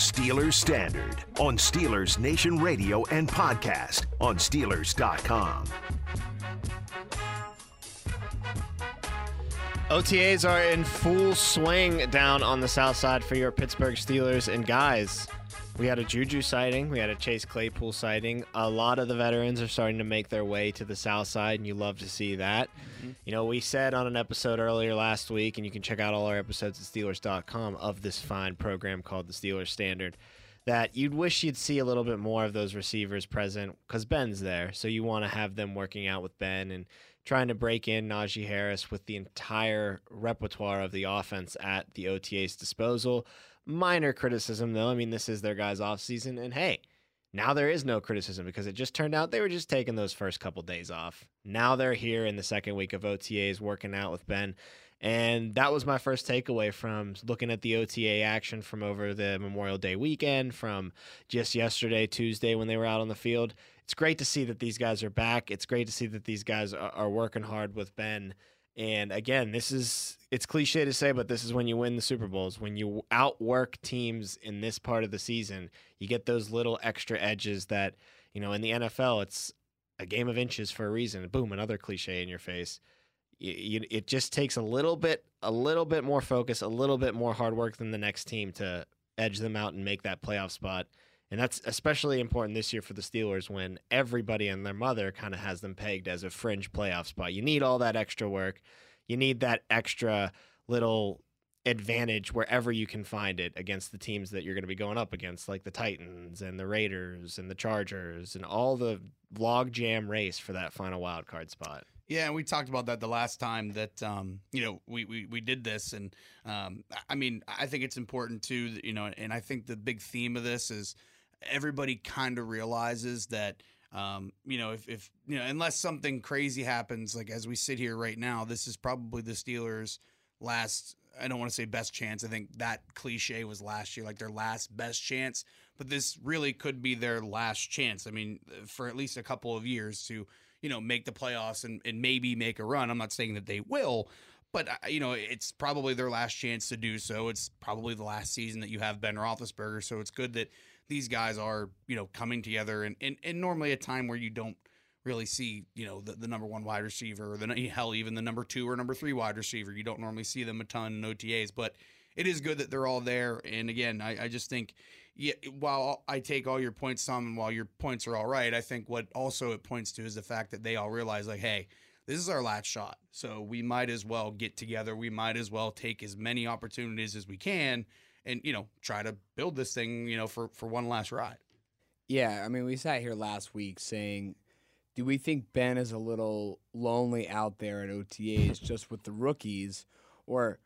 Steelers Standard on Steelers Nation Radio and podcast on Steelers.com. OTAs are in full swing down on the south side for your Pittsburgh Steelers. And guys, we had a Juju sighting. We had a Chase Claypool sighting. A lot of the veterans are starting to make their way to the south side, and you love to see that. Mm-hmm. You know, we said on an episode earlier last week, and you can check out all our episodes at Steelers.com of this fine program called the Steelers Standard, that you'd wish you'd see a little bit more of those receivers present because Ben's there. So you want to have them working out with Ben and trying to break in Najee Harris with the entire repertoire of the offense at the OTA's disposal. Minor criticism, though. I mean, this is their guys' off season, and hey, now there is no criticism because it just turned out they were just taking those first couple days off. Now they're here in the second week of OTAs working out with Ben. And that was my first takeaway from looking at the OTA action from over the Memorial Day weekend, from just yesterday, Tuesday, when they were out on the field. It's great to see that these guys are back. It's great to see that these guys are, are working hard with Ben. And again, this is it's cliche to say, but this is when you win the Super Bowls. When you outwork teams in this part of the season, you get those little extra edges that, you know, in the NFL, it's a game of inches for a reason. Boom, another cliche in your face. You, you, it just takes a little bit, a little bit more focus, a little bit more hard work than the next team to edge them out and make that playoff spot. And that's especially important this year for the Steelers when everybody and their mother kind of has them pegged as a fringe playoff spot. You need all that extra work. You need that extra little advantage wherever you can find it against the teams that you're going to be going up against, like the Titans and the Raiders and the Chargers and all the log jam race for that final wild card spot. Yeah, and we talked about that the last time that um, you know we, we we did this, and um, I mean I think it's important too, you know, and I think the big theme of this is everybody kind of realizes that um, you know, if, if you know, unless something crazy happens, like as we sit here right now, this is probably the Steelers' last. I don't want to say best chance. I think that cliche was last year, like their last best chance. But this really could be their last chance. I mean, for at least a couple of years to, you know, make the playoffs and, and maybe make a run. I'm not saying that they will, but uh, you know, it's probably their last chance to do so. It's probably the last season that you have Ben Roethlisberger, so it's good that these guys are you know coming together and, and, and normally a time where you don't really see you know the, the number one wide receiver or the hell even the number two or number three wide receiver. You don't normally see them a ton in OTAs but it is good that they're all there. And again I, I just think yeah while I take all your points some and while your points are all right I think what also it points to is the fact that they all realize like hey this is our last shot. So we might as well get together. We might as well take as many opportunities as we can and you know try to build this thing you know for for one last ride. Yeah, I mean, we sat here last week saying, do we think Ben is a little lonely out there at OTAs just with the rookies, or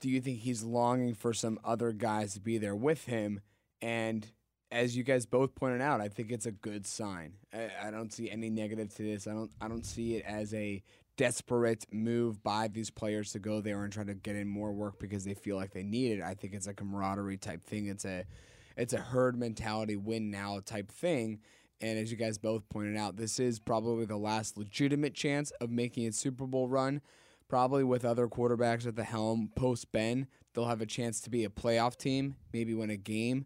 do you think he's longing for some other guys to be there with him? And as you guys both pointed out, I think it's a good sign. I, I don't see any negative to this. I don't. I don't see it as a desperate move by these players to go there and try to get in more work because they feel like they need it. I think it's a camaraderie type thing. It's a it's a herd mentality win now type thing. And as you guys both pointed out, this is probably the last legitimate chance of making a Super Bowl run. Probably with other quarterbacks at the helm post Ben, they'll have a chance to be a playoff team, maybe win a game.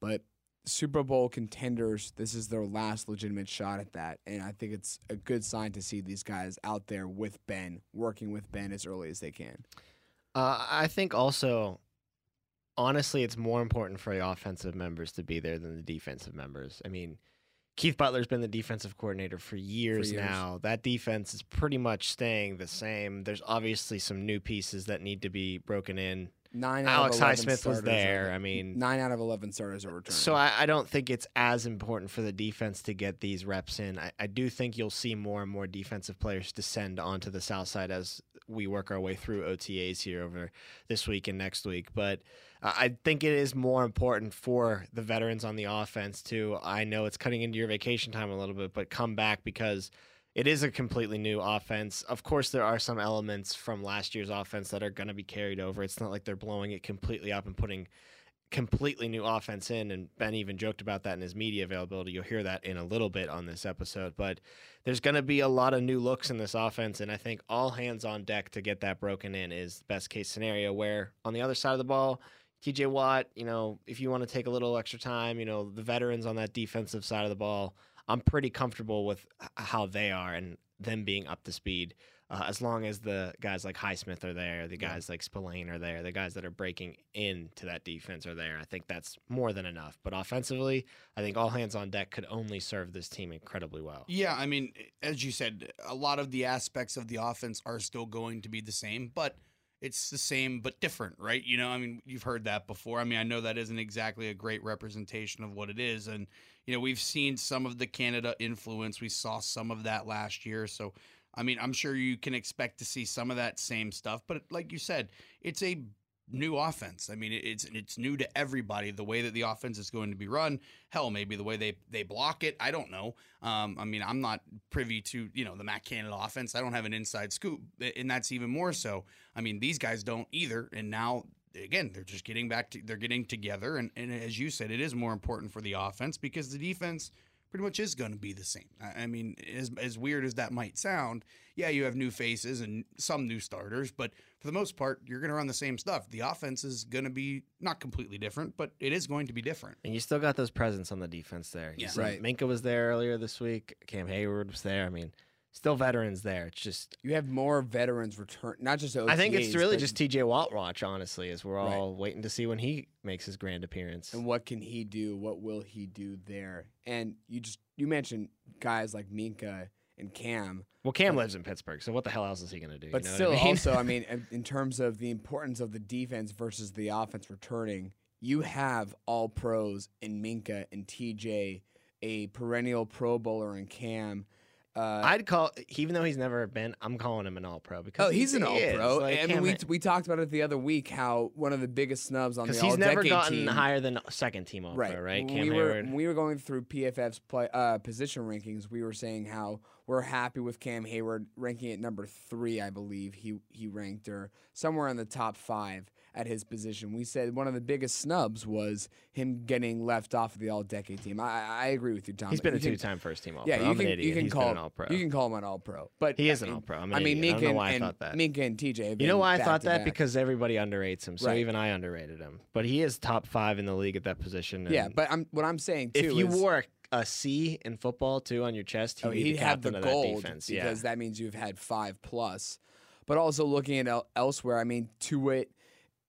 But Super Bowl contenders, this is their last legitimate shot at that. And I think it's a good sign to see these guys out there with Ben, working with Ben as early as they can. Uh, I think also, honestly, it's more important for the offensive members to be there than the defensive members. I mean, Keith Butler's been the defensive coordinator for years, for years, now. That defense is pretty much staying the same. There's obviously some new pieces that need to be broken in Nine. Alex Highsmith was there. Are, I mean, nine out of eleven starters are returning. So I, I, don't think it's as important for the defense to get these reps in. I, I, do think you'll see more and more defensive players descend onto the south side as we work our way through OTAs here over this week and next week. But uh, I think it is more important for the veterans on the offense to. I know it's cutting into your vacation time a little bit, but come back because it is a completely new offense. Of course, there are some elements from last year's offense that are going to be carried over. It's not like they're blowing it completely up and putting completely new offense in. And Ben even joked about that in his media availability. You'll hear that in a little bit on this episode. But there's going to be a lot of new looks in this offense. And I think all hands on deck to get that broken in is best case scenario, where on the other side of the ball, TJ Watt, you know, if you want to take a little extra time, you know, the veterans on that defensive side of the ball, I'm pretty comfortable with how they are and them being up to speed. Uh, as long as the guys like Highsmith are there, the guys yeah. like Spillane are there, the guys that are breaking into that defense are there, I think that's more than enough. But offensively, I think all hands on deck could only serve this team incredibly well. Yeah, I mean, as you said, a lot of the aspects of the offense are still going to be the same, but – it's the same but different, right? You know, I mean, you've heard that before. I mean, I know that isn't exactly a great representation of what it is. And, you know, we've seen some of the Canada influence. We saw some of that last year. So, I mean, I'm sure you can expect to see some of that same stuff. But like you said, it's a new offense. I mean, it's it's new to everybody. The way that the offense is going to be run, hell, maybe the way they they block it. I don't know. Um, I mean, I'm not privy to you know the Matt Canada offense. I don't have an inside scoop, and that's even more so. I mean, these guys don't either, and now. Again, they're just getting back to they're getting together, and, and as you said, it is more important for the offense because the defense pretty much is going to be the same. I, I mean, as as weird as that might sound, yeah, you have new faces and some new starters, but for the most part, you're going to run the same stuff. The offense is going to be not completely different, but it is going to be different. And you still got those presence on the defense there. yeah, right. Minkah was there earlier this week. Cam Heyward was there. I mean, still veterans there. It's just you have more veterans return, not just OTAs, I think it's really just TJ Watt watch, honestly, as we're all waiting to see when he makes his grand appearance. And what can he do? What will he do there? And you just you mentioned guys like Minkah and Cam. Well, Cam lives in Pittsburgh, so what the hell else is he going to do? But you know still, I mean? also, I mean, in terms of the importance of the defense versus the offense returning, you have all pros in Minkah and TJ, a perennial Pro Bowler in Cam uh, I'd call, even though he's never been, I'm calling him an All Pro because oh, he's an All Pro. Like, I mean, we we talked about it the other week how one of the biggest snubs on the all he's never gotten team, higher than second team All right. Pro, right? Cam we were we were going through PFF's play, uh, position rankings. We were saying how we're happy with Cam Heyward ranking at number three, I believe he he ranked or somewhere in the top five at his position. We said one of the biggest snubs was him getting left off of the All Decade team. I, I agree with you, Tom. He's been you a two-time first team All Pro. Yeah, you I'm can, you can He's call an All Pro. You can call him an All Pro, but he I is mean, an All Pro. I'm I mean, Minkah, I and, I thought that. Minkah and TJ. You know why I thought that? Back. Because everybody underrates him, so right. even I underrated him. But he is top five in the league at that position. Yeah, but I'm what I'm saying too. If you is, wore a C in football too on your chest, he'd, oh, he'd the have the gold because yeah. that means you've had five plus. But also looking at el- elsewhere, I mean, to it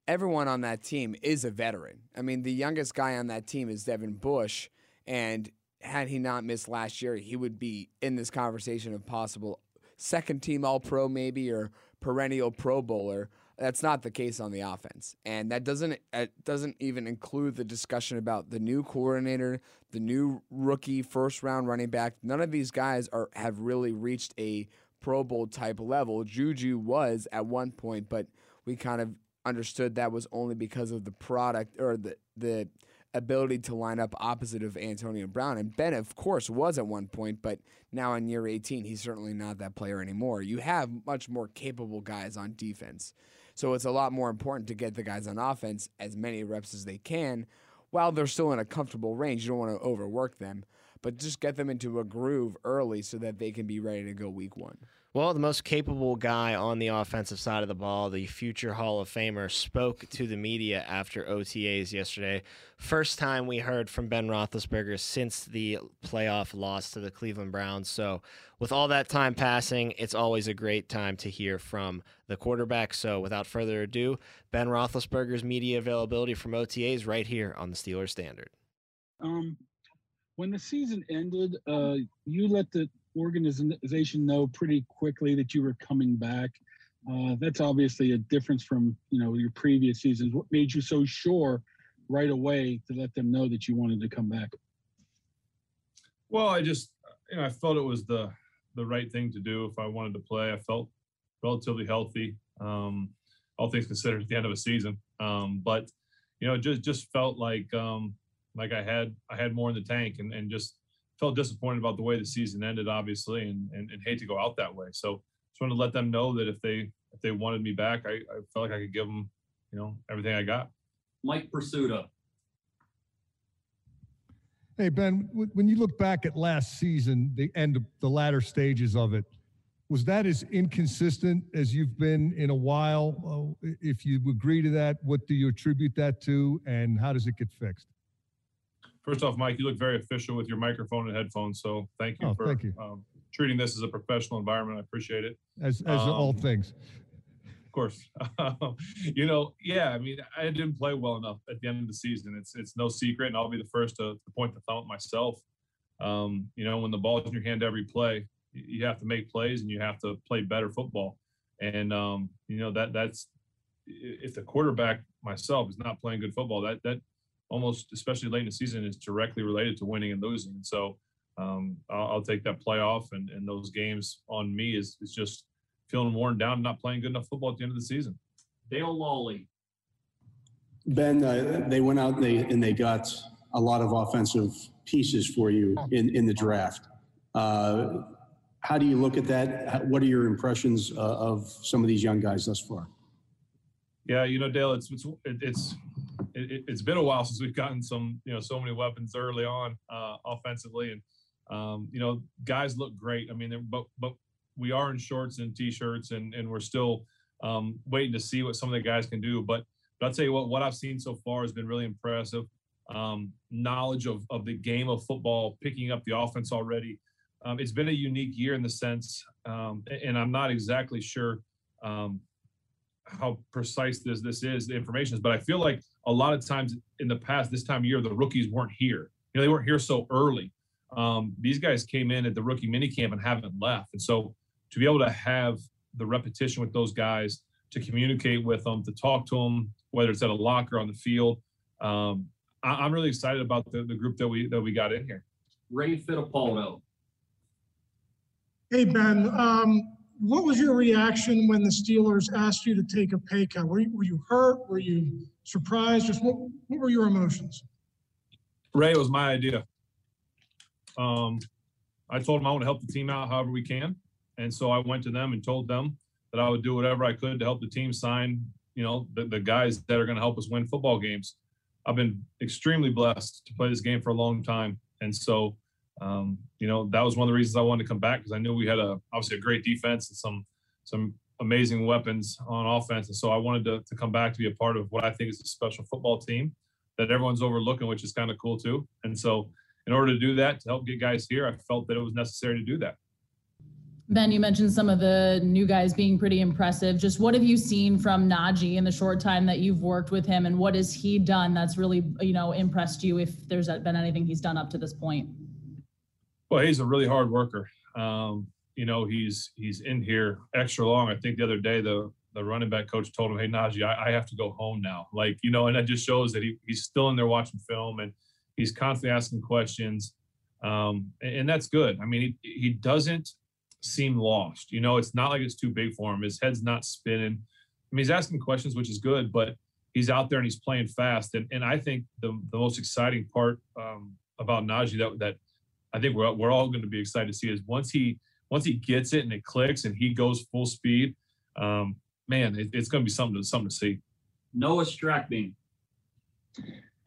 everyone on that team is a veteran. I mean, the youngest guy on that team is Devin Bush, and had he not missed last year, he would be in this conversation of possible second team All Pro, maybe or perennial Pro Bowler. That's not the case on the offense, and that doesn't it doesn't even include the discussion about the new coordinator, the new rookie first round running back. None of these guys are have really reached a Pro Bowl type level. Juju was at one point, but we kind of understood that was only because of the product or the the ability to line up opposite of Antonio Brown. And Ben, of course, was at one point, but now in year 18, he's certainly not that player anymore. You have much more capable guys on defense. So it's a lot more important to get the guys on offense as many reps as they can while they're still in a comfortable range. You don't want to overwork them, but just get them into a groove early so that they can be ready to go week one. Well, the most capable guy on the offensive side of the ball, the future Hall of Famer, spoke to the media after OTAs yesterday. First time we heard from Ben Roethlisberger since the playoff loss to the Cleveland Browns. So, with all that time passing, it's always a great time to hear from the quarterback. So, without further ado, Ben Roethlisberger's media availability from OTAs right here on the Steelers Standard. Um, when the season ended, uh, you let the organization know pretty quickly that you were coming back. Uh, that's obviously a difference from you know your previous seasons. What made you so sure right away to let them know that you wanted to come back? Well, I just you know I felt it was the the right thing to do if I wanted to play. I felt relatively healthy, um, all things considered, at the end of a season. Um, but you know, just just felt like um, like I had I had more in the tank, and and just felt disappointed about the way the season ended, obviously, and, and, and hate to go out that way. So just wanted to let them know that if they if they wanted me back, I, I felt like I could give them, you know, everything I got. Mike Prisuta. Hey Ben, when you look back at last season, the end of the latter stages of it, was that as inconsistent as you've been in a while? Uh, if you agree to that, what do you attribute that to, and how does it get fixed? First off, Mike, you look very official with your microphone and headphones. So thank you Oh, for thank you. Um, treating this as a professional environment. I appreciate it. As as all Um, things. Of course. you know, yeah, I mean, I didn't play well enough at the end of the season. It's it's no secret, and I'll be the first to, to point the thumb at myself. Um, you know, when the ball's in your hand every play, y- you have to make plays and you have to play better football. And um, you know that that's i- if the quarterback myself is not playing good football, that that almost, especially late in the season, is directly related to winning and losing. And so um, I'll, I'll take that playoff and, and those games on me is, is just feeling worn down, and not playing good enough football at the end of the season. Dale Lolley. Ben, uh, they went out and they, and they got a lot of offensive pieces for you in, in the draft. Uh, how do you look at that? What are your impressions uh, of some of these young guys thus far? Yeah, you know, Dale, it's it's it's it, it's been a while since we've gotten some you know so many weapons early on uh, offensively, and um, you know, guys look great. I mean, but but we are in shorts and t-shirts, and and we're still um, waiting to see what some of the guys can do. But but I'll tell you what, what I've seen so far has been really impressive. Um, knowledge of of the game of football, picking up the offense already. Um, it's been a unique year in the sense, um, and I'm not exactly sure. Um, how precise this this is the information is but i feel like a lot of times in the past this time of year the rookies weren't here. You know they weren't here so early. Um, these guys came in at the rookie minicamp and haven't left. And so to be able to have the repetition with those guys to communicate with them to talk to them whether it's at a locker on the field um, I, i'm really excited about the, the group that we that we got in here. Ray Fittipaldo. Hey, Ben, um, what was your reaction when the Steelers asked you to take a pay cut? Were you, were you hurt? Were you surprised? Just what, what were your emotions? Ray, it was my idea. Um, I told them I want to help the team out however we can, and so I went to them and told them that I would do whatever I could to help the team sign, you know, the, the guys that are going to help us win football games. I've been extremely blessed to play this game for a long time, and so, um, you know, that was one of the reasons I wanted to come back because I knew we had a obviously a great defense and some some amazing weapons on offense, and so I wanted to, to come back to be a part of what I think is a special football team that everyone's overlooking, which is kind of cool too. And so, in order to do that, to help get guys here, I felt that it was necessary to do that. Ben, you mentioned some of the new guys being pretty impressive. Just what have you seen from Najee in the short time that you've worked with him, and what has he done that's really, you know, impressed you? If there's been anything he's done up to this point. Well, he's a really hard worker. Um, you know, he's he's in here extra long. I think the other day the the running back coach told him, "Hey Najee, I, I have to go home now." Like you know, and that just shows that he, he's still in there watching film and he's constantly asking questions, um, and, and that's good. I mean, he he doesn't seem lost. You know, it's not like it's too big for him. His head's not spinning. I mean, he's asking questions, which is good, but he's out there and he's playing fast. And and I think the the most exciting part um, about Najee that that I think we're we're all going to be excited to see is once he once he gets it and it clicks and he goes full speed. Um, man, it, it's going to be something to something to see. Noah Strackbein.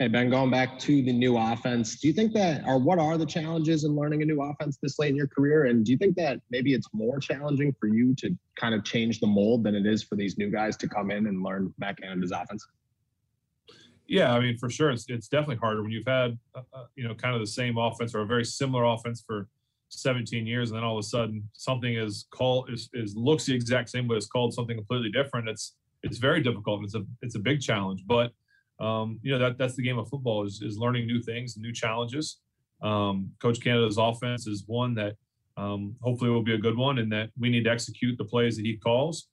Hey, Ben, going back to the new offense, do you think that, or what are the challenges in learning a new offense this late in your career? And do you think that maybe it's more challenging for you to kind of change the mold than it is for these new guys to come in and learn Matt Canada's offense? Yeah, I mean, for sure, it's it's definitely harder when you've had uh, uh, you know kind of the same offense or a very similar offense for 17 years, and then all of a sudden something is called is, is looks the exact same, but it's called something completely different. It's it's very difficult. It's a it's a big challenge, but um, you know that that's the game of football is is learning new things, new challenges. Um, Coach Canada's offense is one that um, hopefully will be a good one, and that we need to execute the plays that he calls,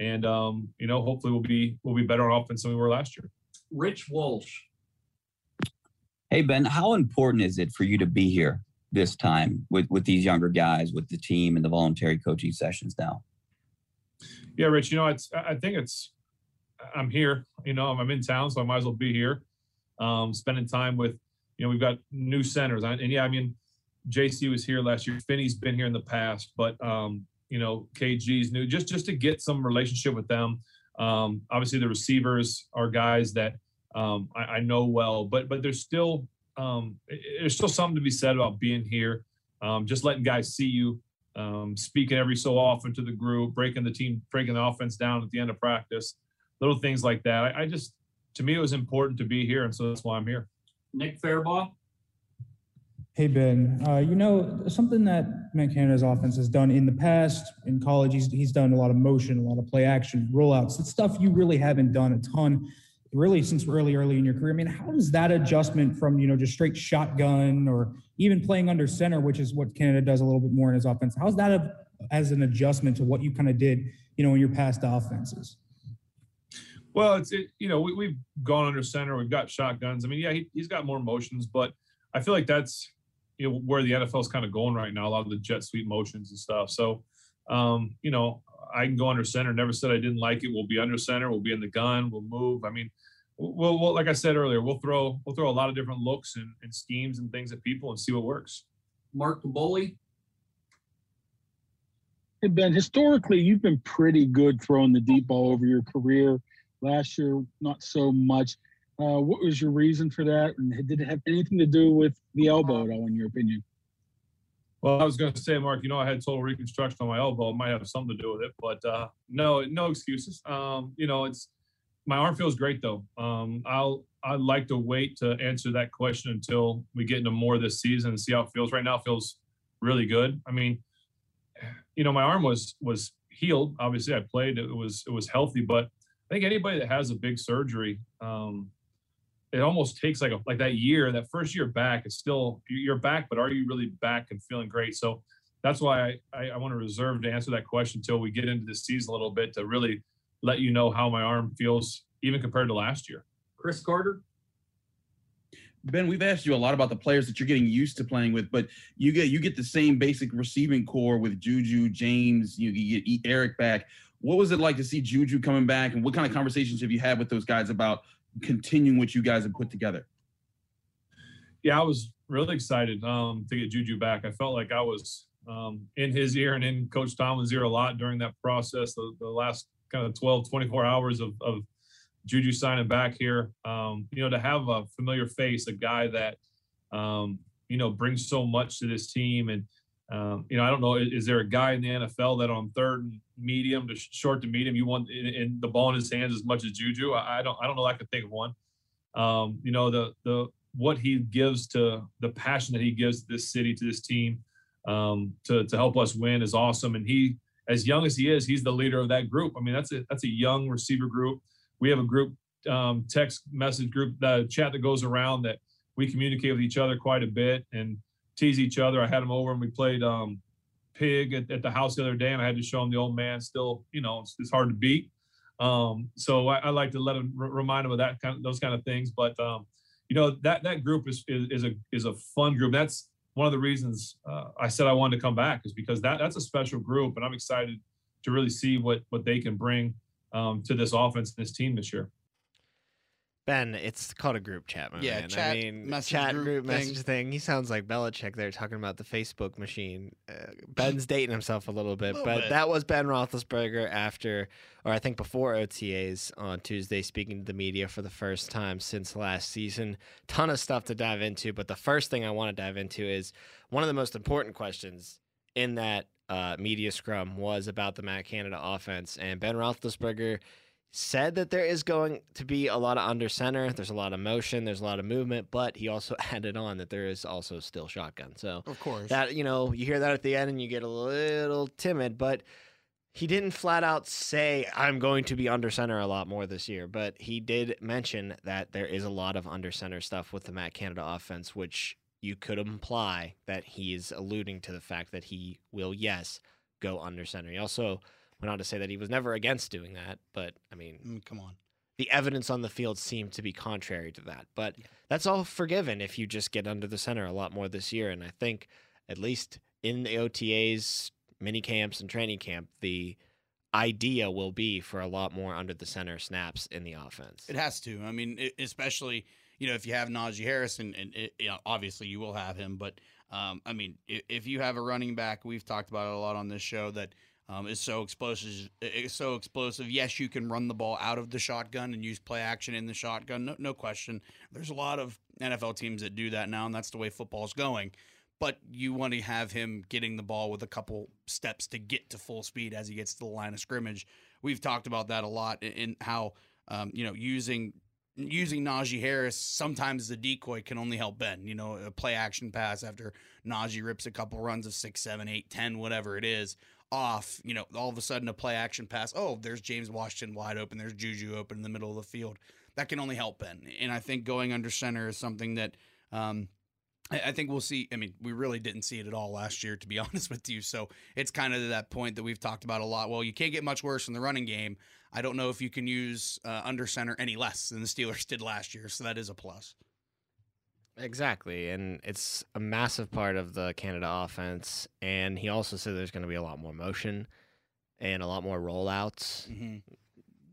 and um, you know hopefully we'll be we'll be better on offense than we were last year. Rich Walsh. Hey Ben, how important is it for you to be here this time with with these younger guys, with the team and the voluntary coaching sessions now? Yeah, Rich. You know, it's I think it's I'm here. You know, I'm in town, so I might as well be here, um, spending time with. You know, we've got new centers, and yeah, I mean, JC was here last year. Finney's been here in the past, but um, you know, KG's new. Just just to get some relationship with them. Um, obviously, the receivers are guys that um, I, I know well, but but there's still um, there's still something to be said about being here. Um, just letting guys see you um, speaking every so often to the group, breaking the team, breaking the offense down at the end of practice, little things like that. I, I just, to me, it was important to be here, and so that's why I'm here. Nick Farabaugh. Hey Ben, uh, you know something that Matt Canada's offense has done in the past in college. He's he's done a lot of motion, a lot of play action, rollouts. It's stuff you really haven't done a ton, really since really early in your career. I mean, how does that adjustment from you know just straight shotgun or even playing under center, which is what Canada does a little bit more in his offense? How's that a, as an adjustment to what you kind of did, you know, in your past offenses? Well, it's it, you know we, we've gone under center, we've got shotguns. I mean, yeah, he, he's got more motions, but I feel like that's you know where the NFL is kind of going right now. A lot of the jet sweep motions and stuff. So, um, you know, I can go under center. Never said I didn't like it. We'll be under center. We'll be in the gun. We'll move. I mean, we'll, we'll like I said earlier, we'll throw we'll throw a lot of different looks and, and schemes and things at people and see what works. Mark Kaboly. Hey Ben, historically, you've been pretty good throwing the deep ball over your career. Last year, not so much. Uh, what was your reason for that? And did it have anything to do with the elbow at all, in your opinion? Well, I was going to say, Mark, you know, I had total reconstruction on my elbow. It might have something to do with it, but uh, no, no excuses. Um, you know, it's my arm feels great though. Um, I'll I'd like to wait to answer that question until we get into more this season and see how it feels. Right now, it feels really good. I mean, you know, my arm was was healed. Obviously, I played. It was it was healthy, but I think anybody that has a big surgery, um, it almost takes like a, like that year, that first year back. It's still you're back, but are you really back and feeling great? So that's why I, I, I want to reserve to answer that question until we get into the season a little bit to really let you know how my arm feels, even compared to last year. Chris Carter. Ben, we've asked you a lot about the players that you're getting used to playing with, but you get you get the same basic receiving corps with Juju, James. You, you get Eric back. What was it like to see Juju coming back, and what kind of conversations have you had with those guys about continuing what you guys have put together? Yeah, I was really excited um, to get Juju back. I felt like I was um, in his ear and in Coach Tomlin's ear a lot during that process, the, the last kind of 12, 24 hours of, of Juju signing back here. Um, you know, to have a familiar face, a guy that, um, you know, brings so much to this team. And, um, you know, I don't know, is, there a guy in the NFL that on third and medium to short to medium, you want in, in the ball in his hands as much as Juju? I, I don't, I don't know. I could think of one. Um, you know, the, the, what he gives to the passion that he gives to this city, to this team, um, to, to help us win is awesome. And he, as young as he is, he's the leader of that group. I mean, that's a, that's a young receiver group we have a group um, text message group the chat that goes around that we communicate with each other quite a bit and tease each other. I had him over and we played um, pig at, at, the house the other day and i had to show him the old man still you know it's, it's hard to beat. Um, so I, I, like to let him r- remind him of that kind of those kind of things but um, you know that that group is, is, is a is a fun group. That's one of the reasons uh, i said i wanted to come back is because that that's a special group and i'm excited to really see what what they can bring um, to this offense and this team this year. Ben, it's called a group chat, my yeah, man. Chat, I mean, message chat group, group thing. message thing. He sounds like Belichick there talking about the Facebook machine. Uh, Ben's dating himself a little bit, Little but bit. that was Ben Roethlisberger after, or I think before OTAs on Tuesday, speaking to the media for the first time since last season. Ton of stuff to dive into, but the first thing I want to dive into is one of the most important questions in that uh, media scrum was about the Matt Canada offense, and Ben Roethlisberger said that there is going to be a lot of under center. There's a lot of motion. There's a lot of movement, but he also added on that there is also still shotgun. So Of course. that you know you hear that at the end and you get a little timid, but he didn't flat out say I'm going to be under center a lot more this year. But he did mention that there is a lot of under center stuff with the Matt Canada offense, which you could imply that he is alluding to the fact that he will yes go under center. He also went on to say that he was never against doing that, but I mean, Mm, come on. the evidence on the field seemed to be contrary to that. But that's all forgiven if you just get under the center a lot more this year. And I think, at least in the OTAs, mini camps, and training camp, the idea will be for a lot more under the center snaps in the offense. It has to. I mean, especially you know if you have Najee Harris, and, and it, you know, obviously you will have him. But um, I mean, if you have a running back, we've talked about it a lot on this show that um, is so explosive. Is so explosive. Yes, you can run the ball out of the shotgun and use play action in the shotgun. No, no question. There's a lot of NFL teams that do that now, and that's the way football's going. but you want to have him getting the ball with a couple steps to get to full speed as he gets to the line of scrimmage. We've talked about that a lot in, how um, you know using using Najee Harris sometimes the decoy can only help Ben. You know, a play action pass after Najee rips a couple runs of six, seven, eight, ten, whatever it is off. You know, all of a sudden a play action pass. Oh, there's James Washington wide open. There's Juju open in the middle of the field. That can only help Ben. And I think going under center is something that. Um, I think we'll see. I mean, we really didn't see it at all last year, to be honest with you. So it's kind of that point that we've talked about a lot. Well, you can't get much worse in the running game. I don't know if you can use uh, under center any less than the Steelers did last year. So that is a plus. Exactly, and it's a massive part of the Canada offense. And he also said there's going to be a lot more motion and a lot more rollouts. Mhm.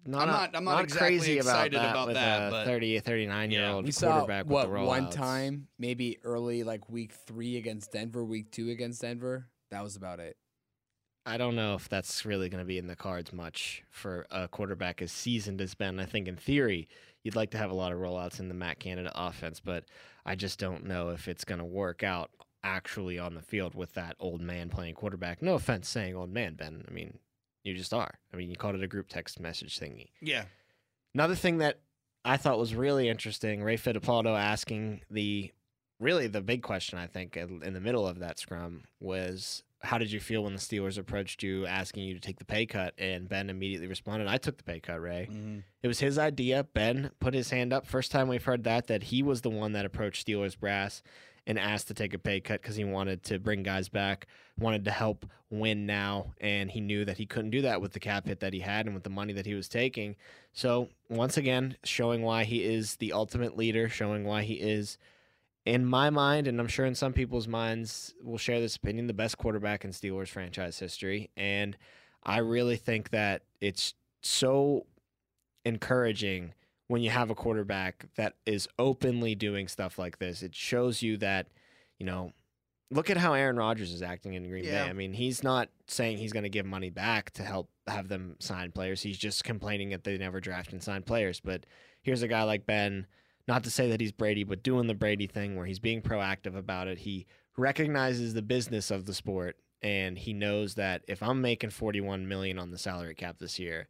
Not, I'm not- I'm not exactly crazy excited about that about with that, a but- 30, 39 year old We saw quarterback what with the one time, maybe early like week three against Denver, week two against Denver. That was about it. I don't know if that's really going to be in the cards much for a quarterback as seasoned as Ben. I think in theory, you'd like to have a lot of rollouts in the Matt Canada offense, but I just don't know if it's going to work out actually on the field with that old man playing quarterback. No offense saying old man, Ben. I mean, you just are. I mean, you called it a group text message thingy. Yeah. Another thing that I thought was really interesting, Ray Fittipaldo asking the really the big question I think in in the middle of that scrum was how did you feel when the Steelers approached you asking you to take the pay cut? And Ben immediately responded, I took the pay cut, Ray. Mm-hmm. It was his idea. Ben put his hand up. First time we've heard that, that he was the one that approached Steelers brass and asked to take a pay cut because he wanted to bring guys back, wanted to help win now. And he knew that he couldn't do that with the cap hit that he had and with the money that he was taking. So, once again, showing why he is the ultimate leader, showing why he is in my mind, and I'm sure in some people's minds will share this opinion, the best quarterback in Steelers franchise history. And I really think that it's so encouraging when you have a quarterback that is openly doing stuff like this. It shows you that, you know, look at how Aaron Rodgers is acting in Green Yeah. Bay. I mean, he's not saying he's going to give money back to help have them sign players. He's just complaining that they never draft and sign players. But here's a guy like Ben, not to say that he's Brady, but doing the Brady thing where he's being proactive about it. He recognizes the business of the sport and he knows that if I'm making 41 million on the salary cap this year,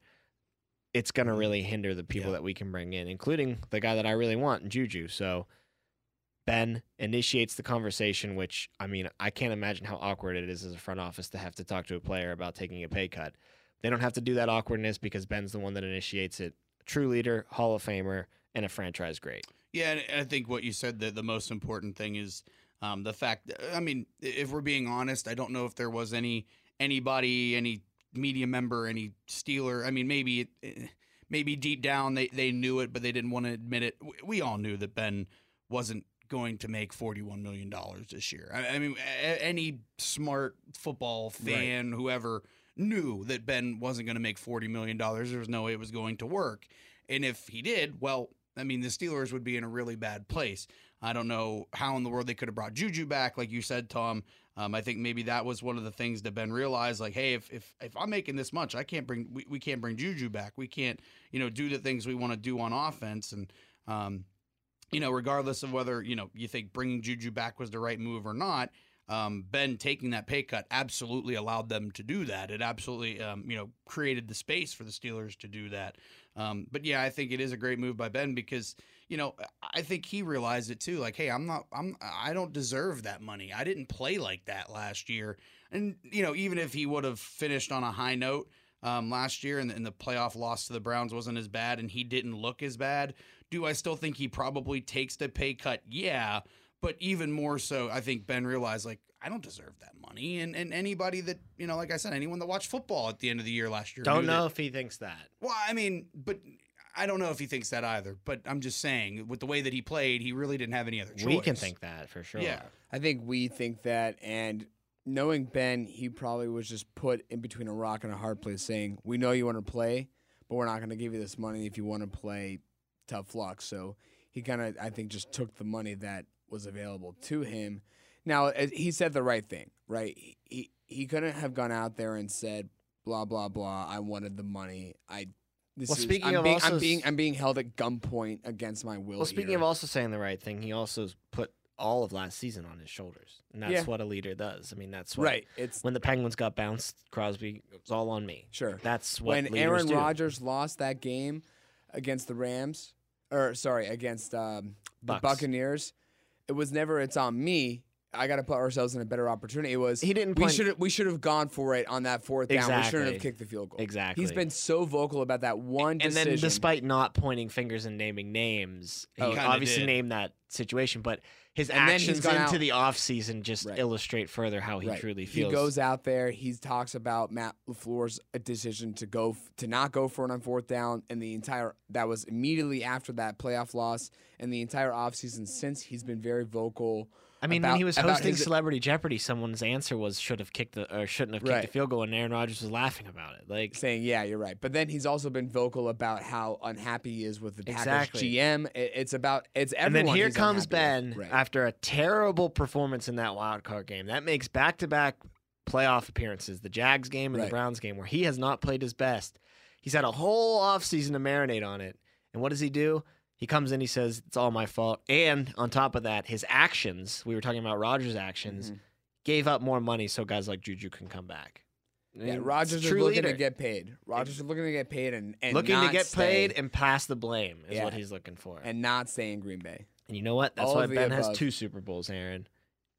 it's going to mm-hmm. really hinder the people that we can bring in, including the guy that I really want, Juju. So Ben initiates the conversation, which I mean, I can't imagine how awkward it is as a front office to have to talk to a player about taking a pay cut. They don't have to do that awkwardness because Ben's the one that initiates it. True leader, Hall of Famer, and a franchise great. Yeah, and I think what you said that the most important thing is um, the fact. That, I mean, if we're being honest, I don't know if there was any anybody, any media member, any Steeler. I mean, maybe eh, maybe deep down they they knew it, but they didn't want to admit it. We- all knew that Ben wasn't going to make forty-one million dollars this year. I, I mean, a- any smart football fan, whoever knew that Ben wasn't going to make forty million dollars. There was no way it was going to work. And if he did, well, I mean, the Steelers would be in a really bad place. I don't know how in the world they could have brought Juju back, like you said, Tom. Um, I think maybe that was one of the things that Ben realized, like, hey, if if, if I'm making this much, I can't bring we, we can't bring Juju back. We can't, you know, do the things we want to do on offense. And um, you know, regardless of whether you know you think bringing Juju back was the right move or not, um, Ben taking that pay cut absolutely allowed them to do that. It absolutely, um, you know, created the space for the Steelers to do that. Um, but yeah, I think it is a great move by Ben because you know I think he realized it too. Like, hey, I'm not, I'm, I don't deserve that money. I didn't play like that last year, and you know, even if he would have finished on a high note. Um, last year and, and the playoff loss to the Browns wasn't as bad and he didn't look as bad. Do I still think he probably takes the pay cut? Yeah. But even more so, I think Ben realized like I don't deserve that money. And and anybody that you know, like I said, anyone that watched football at the end of the year last year, Don't know that- if he thinks that. well, I mean, but I don't know if he thinks that either. But I'm just saying, with the way that he played, he really didn't have any other choice. We can think that for sure. Yeah. I think we think that, and knowing Ben, he probably was just put in between a rock and a hard place, saying, "We know you want to play, but we're not going to give you this money if you want to play tough luck." So he kind of, I think, just took the money that was available to him. Now he said the right thing, right? He he, couldn't have gone out there and said, "Blah blah blah." I wanted the money. I. This Well, is, speaking I'm of being, also I'm being I'm being held at gunpoint against my will. Well, speaking here. of also saying the right thing, he also put all of last season on his shoulders, and that's Yeah. what a leader does. I mean, that's what, Right, it's- when the Penguins got bounced, Crosby it was all on me. Sure, that's what when Aaron. Rodgers lost that game against the Rams, or sorry, against um, the Buccaneers, it was never it's on me. I got to put ourselves in a better opportunity. It was He didn't We should we should have gone for it on that fourth down. We shouldn't have kicked the field goal. Exactly. He's been so vocal about that one and decision. then despite not pointing fingers and naming names, he Oh, obviously did. named that situation, but his And actions into out- the offseason just Right. illustrate further how he Right. truly feels. He goes out there. He talks about Matt LaFleur's uh, decision to go f- to not go for it on fourth down, and the entire that was immediately after that playoff loss, and the entire offseason since he's been very vocal. I mean, about- when he was hosting his- Celebrity Jeopardy, someone's answer was should have kicked the or shouldn't have kicked the field goal, and Aaron Rodgers was laughing about it. Like saying, "Yeah, you're right." But then he's also been vocal about how unhappy he is with the Packers Exactly. GM. It- it's about it's everyone. and then here comes Ben. Right. after a terrible performance in that wild card game. That makes back to back playoff appearances, the Jags game and Right. the Browns game, where he has not played his best. He's had a whole offseason to marinate on it. And what does he do? He comes in, he says, It's all my fault. And on top of that, his actions, we were talking about Rodgers' actions, Mm-hmm. gave up more money so guys like Juju can come back. I Yeah, mean, Rodgers is true looking to get paid. Rodgers is looking to get paid and, and looking to get stay- paid and pass the blame is Yeah. what he's looking for. and not stay in Green Bay. And you know what? That's All why of the Ben has two Super Bowls, Aaron.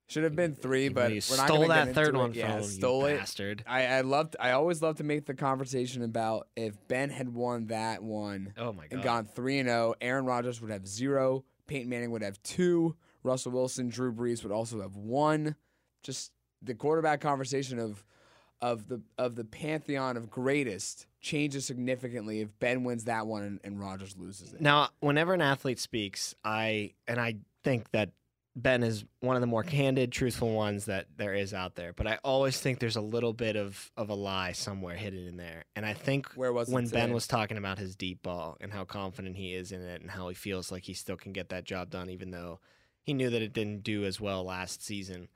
Should have been three, but you we're not stole that get third one it. Yeah, from stole it. bastard. I, I loved. I always love to make the conversation about if Ben had won that one. Oh my And gone three and zero. Aaron Rodgers would have zero. Peyton Manning would have two. Russell Wilson, Drew Brees would also have one. Just the quarterback conversation of of the of the pantheon of greatest changes significantly if Ben wins that one and, and Rodgers loses it. Now, whenever an athlete speaks, I and I think that Ben is one of the more candid, truthful ones that there is out there. But I always think there's a little bit of of a lie somewhere hidden in there. And I think Where was it when Ben today? was talking about his deep ball and how confident he is in it and how he feels like he still can get that job done, even though he knew that it didn't do as well last season.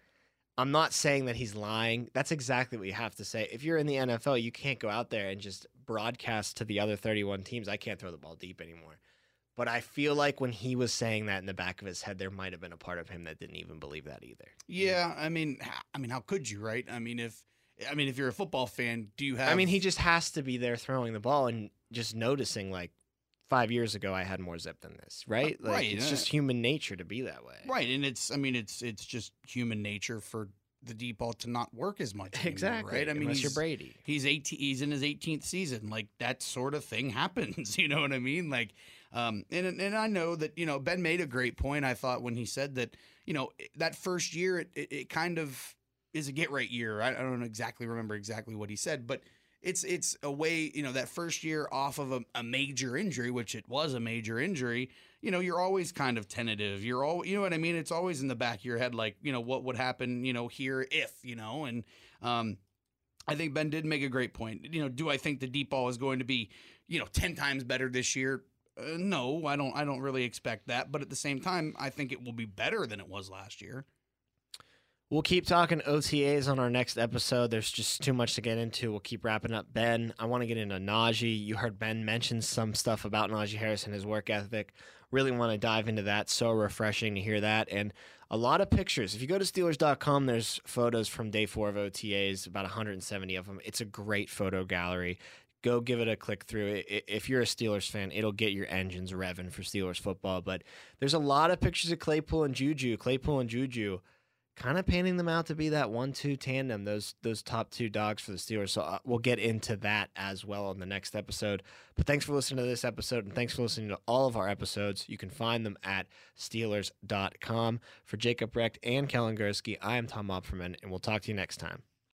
I'm not saying that he's lying. That's exactly what you have to say. If you're in the NFL, you can't go out there and just broadcast to the other 31 teams, I can't throw the ball deep anymore. But I feel like when he was saying that in the back of his head, there might have been a part of him that didn't even believe that either. Yeah, I mean, I mean, how could you, right? I mean, if I mean, if you're a football fan, do you have? I mean, he just has to be there throwing the ball and just noticing like five years ago I had more zip than this, right? Like right, it's uh, just human nature to be that way. right, and it's, I mean, it's it's just human nature for the deep ball to not work as much. anymore, Exactly, right? I mean, unless you're he's- Brady. He's 18. He's in his 18th season. Like that sort of thing happens. You know what I mean? Like, um, and and I know that you know Ben made a great point. I thought when he said that you know that first year it it, it kind of is a get right year. I, I don't exactly remember exactly what he said, but it's it's a way you know that first year off of a, a major injury, which it was a major injury. You know, you're always kind of tentative. You're all, you know what I mean. It's always in the back of your head, like you know what would happen, you know, here if you know, and um, I think Ben did make a great point. You know, do I think the deep ball is going to be, you know, ten times better this year? Uh, no, I don't. I don't really expect that. But at the same time, I think it will be better than it was last year. We'll keep talking OTAs on our next episode. There's just too much to get into. We'll keep wrapping up. Ben, I want to get into Najee. You heard Ben mention some stuff about Najee Harris and his work ethic. Really want to dive into that. So refreshing to hear that. And a lot of pictures. If you go to Steelers.com, there's photos from day four of OTAs, about 170 of them. It's a great photo gallery. Go give it a click through. If you're a Steelers fan, it'll get your engines revving for Steelers football. But there's a lot of pictures of Claypool and Juju. Claypool and Juju kind of painting them out to be that one-two tandem, those those top two dogs for the Steelers. So uh, we'll get into that as well in the next episode. But thanks for listening to this episode, and thanks for listening to all of our episodes. You can find them at Steelers.com. For Jacob Recht and Kellen Gursky, I am Tom Opferman, and we'll talk to you next time.